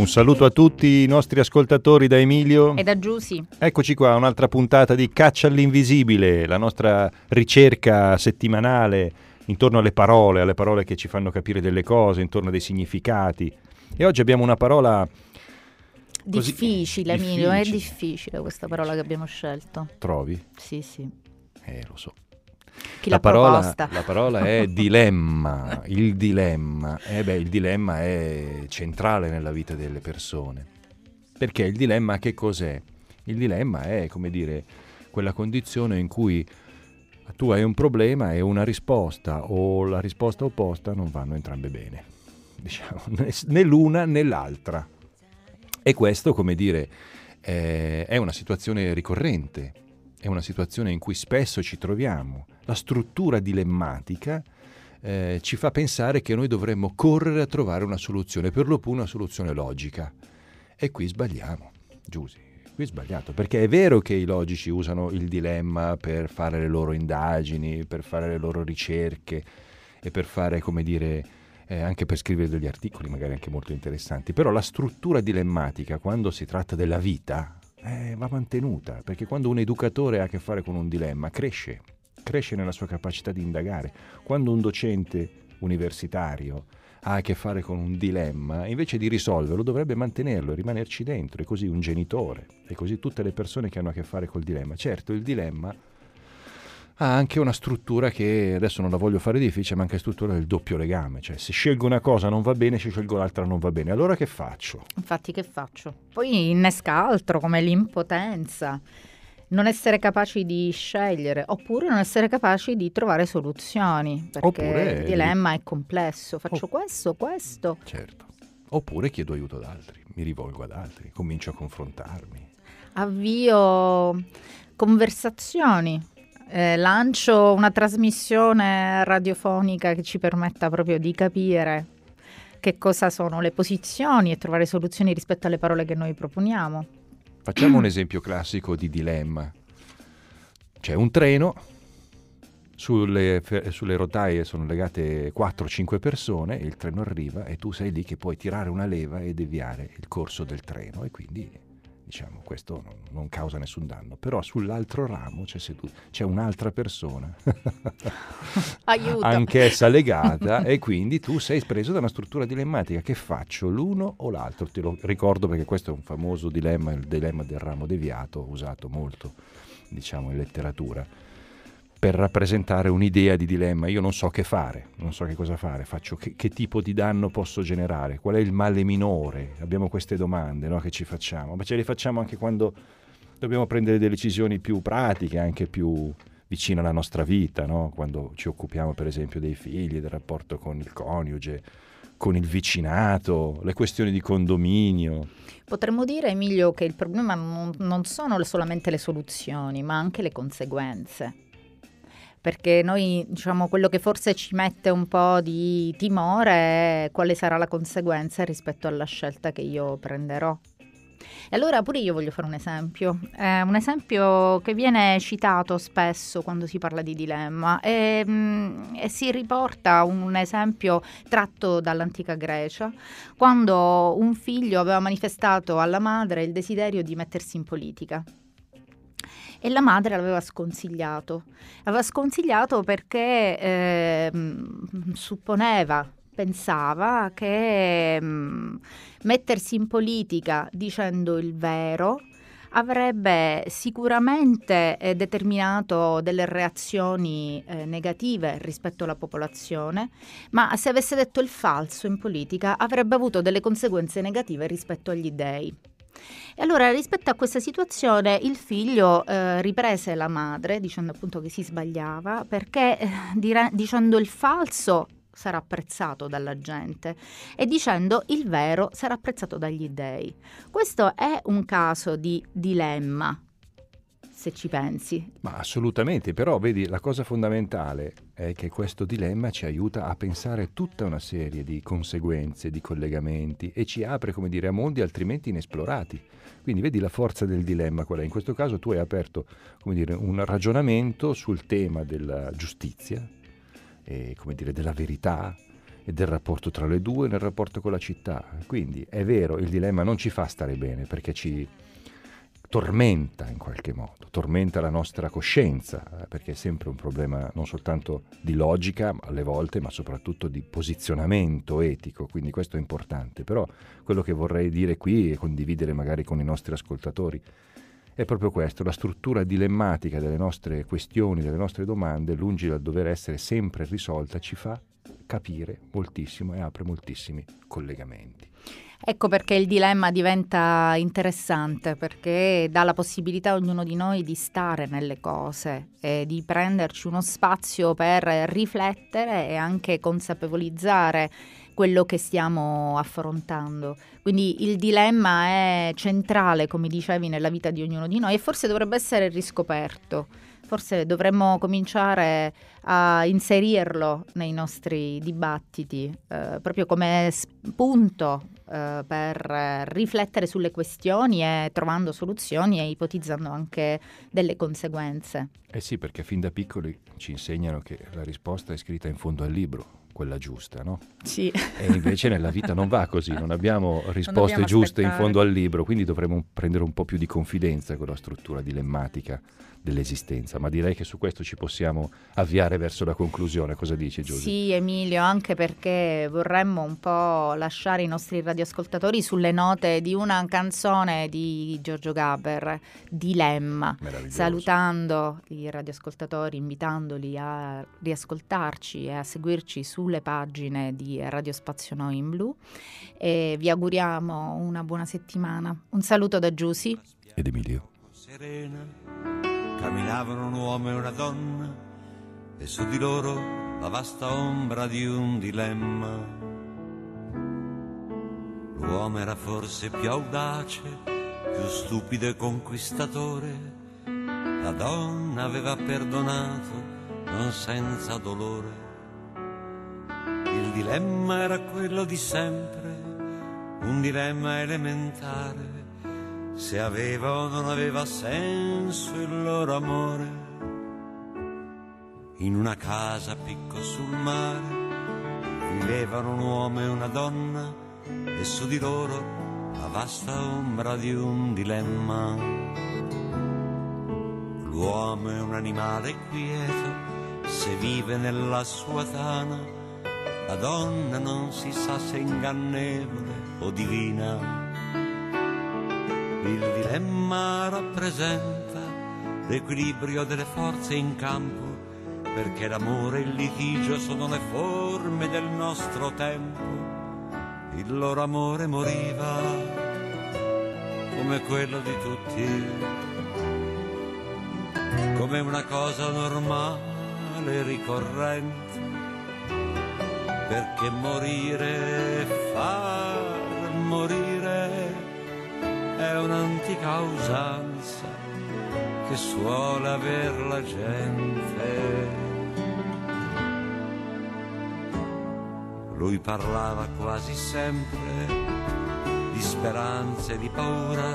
Un saluto a tutti i nostri ascoltatori da Emilio e da Giusy. Eccoci qua, un'altra puntata di Caccia all'invisibile, la nostra ricerca settimanale intorno alle parole, alle parole che ci fanno capire delle cose, intorno a dei significati. E oggi abbiamo una parola Così, difficile, Emilio, è difficile questa parola che abbiamo scelto. Trovi? Sì, sì. Eh, lo so. Chi la, parola, la parola è dilemma, il dilemma. Eh beh, il dilemma è centrale nella vita delle persone. Perché il dilemma che cos'è? Il dilemma è, come dire, quella condizione in cui tu hai un problema e una risposta o la risposta opposta non vanno entrambe bene. Diciamo, né l'una né l'altra. E questo, come dire, è una situazione ricorrente, è una situazione in cui spesso ci troviamo. La struttura dilemmatica eh, ci fa pensare che noi dovremmo correre a trovare una soluzione, per lo più una soluzione logica. E qui sbagliamo, Giusy, qui sbagliato, perché è vero che i logici usano il dilemma per fare le loro indagini, per fare le loro ricerche e per fare, come dire, eh, anche per scrivere degli articoli magari anche molto interessanti, però la struttura dilemmatica quando si tratta della vita eh, va mantenuta, perché quando un educatore ha a che fare con un dilemma cresce, cresce nella sua capacità di indagare. Quando un docente universitario ha a che fare con un dilemma, invece di risolverlo dovrebbe mantenerlo, rimanerci dentro, e così un genitore, e così tutte le persone che hanno a che fare col dilemma. Certo, il dilemma ha anche una struttura che adesso non la voglio fare difficile, ma anche struttura del doppio legame, cioè se scelgo una cosa non va bene, se scelgo l'altra non va bene, allora che faccio? Infatti che faccio? Poi innesca altro come l'impotenza, non essere capaci di scegliere, oppure non essere capaci di trovare soluzioni, perché oppure... il dilemma è complesso, faccio oh. questo, questo. Certo, oppure chiedo aiuto ad altri, mi rivolgo ad altri, comincio a confrontarmi. Avvio conversazioni eh, lancio una trasmissione radiofonica che ci permetta proprio di capire che cosa sono le posizioni e trovare soluzioni rispetto alle parole che noi proponiamo. Facciamo un esempio classico di dilemma. C'è un treno, sulle, sulle rotaie sono legate 4-5 persone, il treno arriva e tu sei lì che puoi tirare una leva e deviare il corso del treno e quindi diciamo, questo non, non, causa nessun danno, però sull'altro ramo c'è, seduto, c'è un'altra persona, anch'essa legata, e quindi tu sei preso da una struttura dilemmatica, che faccio, l'uno o l'altro? Te lo ricordo perché questo è un famoso dilemma, il dilemma del ramo deviato, usato molto diciamo, in letteratura per rappresentare un'idea di dilemma. Io non so che fare, non so che cosa fare, faccio che, che tipo di danno posso generare, qual è il male minore? Abbiamo queste domande no, che ci facciamo, ma ce le facciamo anche quando dobbiamo prendere delle decisioni più pratiche, anche più vicine alla nostra vita, no? quando ci occupiamo per esempio dei figli, del rapporto con il coniuge, con il vicinato, le questioni di condominio. Potremmo dire, Emilio, che il problema non, non sono solamente le soluzioni, ma anche le conseguenze perché noi diciamo quello che forse ci mette un po' di timore è quale sarà la conseguenza rispetto alla scelta che io prenderò. E allora pure io voglio fare un esempio, eh, un esempio che viene citato spesso quando si parla di dilemma e, mh, mm, e si riporta un esempio tratto dall'antica Grecia, quando un figlio aveva manifestato alla madre il desiderio di mettersi in politica e la madre l'aveva sconsigliato. Aveva sconsigliato perché eh, supponeva, pensava che mh, mettersi in politica dicendo il vero avrebbe sicuramente eh, determinato delle reazioni eh, negative rispetto alla popolazione, ma se avesse detto il falso in politica avrebbe avuto delle conseguenze negative rispetto agli dei. E allora rispetto a questa situazione il figlio eh, riprese la madre dicendo appunto che si sbagliava perché eh, dire, dicendo il falso sarà apprezzato dalla gente e dicendo il vero sarà apprezzato dagli dei. Questo è un caso di dilemma se ci pensi. Ma assolutamente, però vedi, la cosa fondamentale è che questo dilemma ci aiuta a pensare tutta una serie di conseguenze, di collegamenti e ci apre, come dire, a mondi altrimenti inesplorati. Quindi vedi la forza del dilemma qual è. In questo caso tu hai aperto, come dire, un ragionamento sul tema della giustizia, e, come dire, della verità, e del rapporto tra le due nel rapporto con la città. Quindi è vero, il dilemma non ci fa stare bene perché ci tormenta in qualche modo, tormenta la nostra coscienza, eh, perché è sempre un problema non soltanto di logica alle volte, ma soprattutto di posizionamento etico, quindi questo è importante. Però quello che vorrei dire qui e condividere magari con i nostri ascoltatori è proprio questo, la struttura dilemmatica delle nostre questioni, delle nostre domande, lungi dal dover essere sempre risolta, ci fa capire moltissimo e apre moltissimi collegamenti. Ecco perché il dilemma diventa interessante, perché dà la possibilità a ognuno di noi di stare nelle cose e di prenderci uno spazio per riflettere e anche consapevolizzare quello che stiamo affrontando. Quindi il dilemma è centrale, come dicevi, nella vita di ognuno di noi e forse dovrebbe essere riscoperto. Forse dovremmo cominciare a inserirlo nei nostri dibattiti, eh, proprio come spunto eh, per riflettere sulle questioni e trovando soluzioni e ipotizzando anche delle conseguenze. Eh sì, perché fin da piccoli ci insegnano che la risposta è scritta in fondo al libro quella giusta, no? Sì. E invece nella vita non va così, non abbiamo risposte non giuste aspettare. in fondo al libro, quindi dovremmo prendere un po' più di confidenza con la struttura dilemmatica dell'esistenza, ma direi che su questo ci possiamo avviare verso la conclusione. Cosa dici Giulia? Sì, Emilio, anche perché vorremmo un po' lasciare i nostri radioascoltatori sulle note di una canzone di Giorgio Gaber, Dilemma, salutando i radioascoltatori, invitandoli a riascoltarci e a seguirci sulle pagine di Radio Spazio Noi in Blu e vi auguriamo una buona settimana. Un saluto da Giusy ed Emilio. Serena camminavano un uomo e una donna e su di loro la vasta ombra di un dilemma. L'uomo era forse più audace, più stupido e conquistatore. La donna aveva perdonato, non senza dolore. Il dilemma era quello di sempre, un dilemma elementare se aveva o non aveva senso il loro amore. In una casa picco sul mare vivevano un uomo e una donna e su di loro la vasta ombra di un dilemma. L'uomo è un animale quieto, se vive nella sua tana, la donna non si sa se ingannevole o divina il dilemma rappresenta l'equilibrio delle forze in campo, perché l'amore e il litigio sono le forme del nostro tempo. Il loro amore moriva come quello di tutti, come una cosa normale, ricorrente, perché morire, far morire è un'antica usanza che suole aver la gente. Lui parlava quasi sempre di speranza e di paura,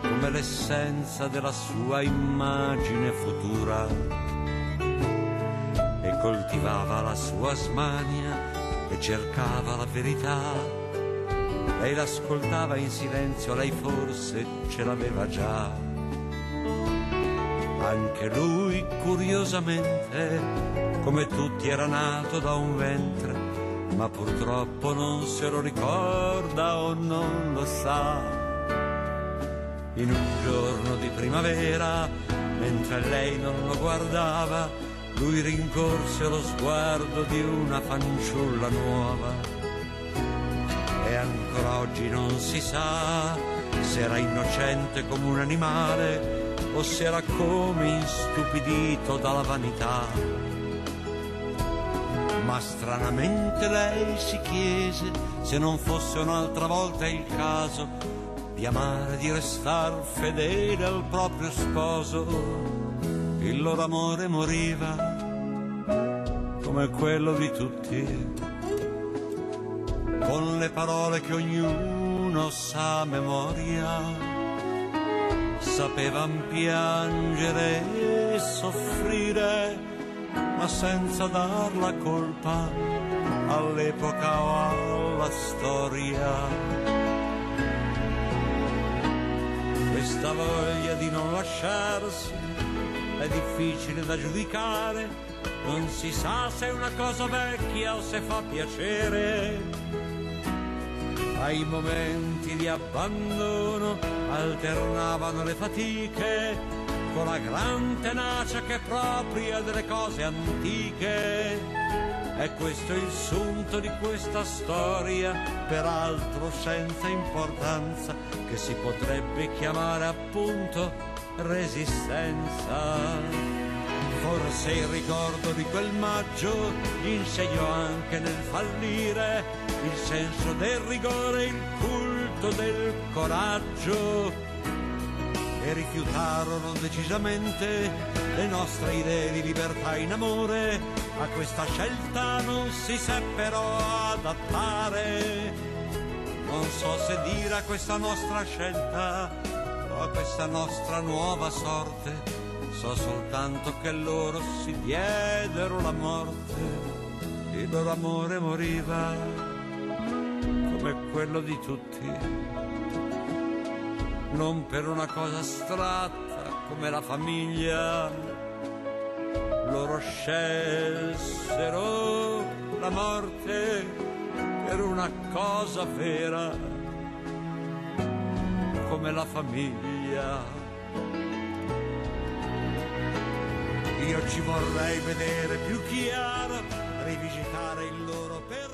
come l'essenza della sua immagine futura. E coltivava la sua smania e cercava la verità lei l'ascoltava in silenzio, lei forse ce l'aveva già. Anche lui, curiosamente, come tutti era nato da un ventre, ma purtroppo non se lo ricorda o non lo sa. In un giorno di primavera, mentre lei non lo guardava, lui rincorse lo sguardo di una fanciulla nuova e ancora oggi non si sa se era innocente come un animale o se era come istupidito dalla vanità. Ma stranamente lei si chiese se non fosse un'altra volta il caso di amare, di restar fedele al proprio sposo. Il loro amore moriva come quello di tutti con le parole che ognuno sa a memoria, sapevan piangere e soffrire ma senza dar la colpa all'epoca o alla storia. Questa voglia di non lasciarsi è difficile da giudicare, non si sa se è una cosa vecchia o se fa piacere. Ai momenti di abbandono alternavano le fatiche con la gran tenacia che è propria delle cose antiche. E questo è il sunto di questa storia, peraltro senza importanza, che si potrebbe chiamare appunto resistenza. Forse il ricordo di quel maggio insegnò anche nel fallire il senso del rigore, il culto del coraggio e rifiutarono decisamente le nostre idee di libertà in amore. A questa scelta non si seppero adattare. Non so se dire a questa nostra scelta a questa nostra nuova sorte. So soltanto che loro si diedero la morte. Il loro amore moriva come quello di tutti non per una cosa astratta come la famiglia. Loro scelsero la morte per una cosa vera come la famiglia. Io ci vorrei vedere più chiaro, rivisitare il loro perché